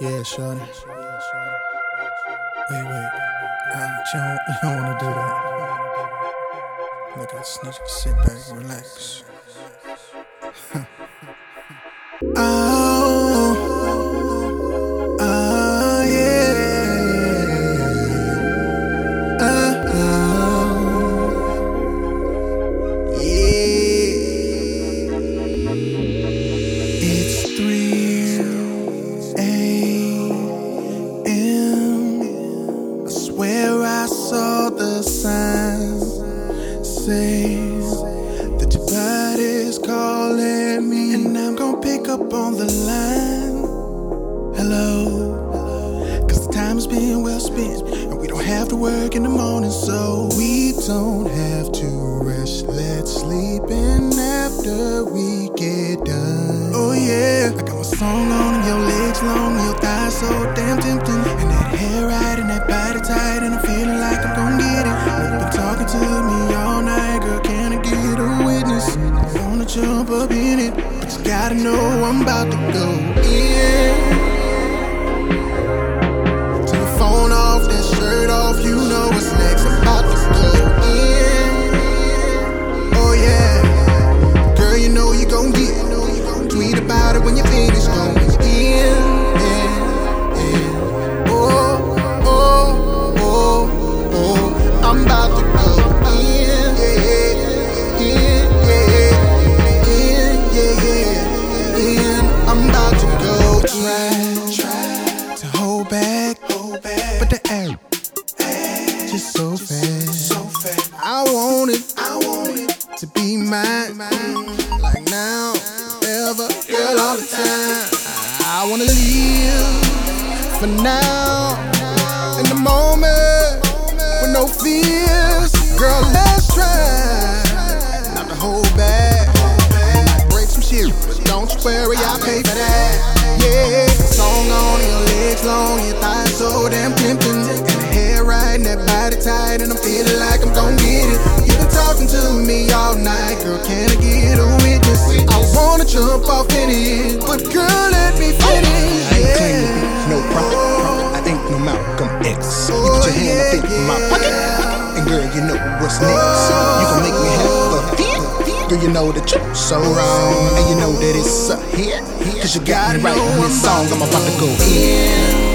Yeah, shorty. Wait, wait. Nah, you don't, you don't wanna do that. Look, I you to sit back relax. oh, pick up on the line. Hello, cause the time's been well spent, and we don't have to work in the morning, so we don't have to rush. Let's sleep in after we get done. Oh yeah, I got my song on, and your legs long, your thighs so damn tempting, and that hair right and that body tight, gotta know I'm about to go in. Turn your phone off, that shirt off, you know what's next. Hold back, but the air just so fast. So fast. I want it, I want it to be mine, like now, ever, girl, all the time. I wanna live for now, in the moment, with no fears. Girl, let's try not to hold back. Might break some shit, but don't you worry, I pay for that. To me all night, girl. Can I get a witness? I wanna jump off in it, but girl, let me finish. I ain't claim to be no prophet, prophet. I ain't no Malcolm X. You put your hand up in my oh, pocket, and girl, you know what's next. You can make me have a fit. Girl, you know that you're so wrong, and you know that it's a hit. Cause you got me right in this song, I'm about to go in.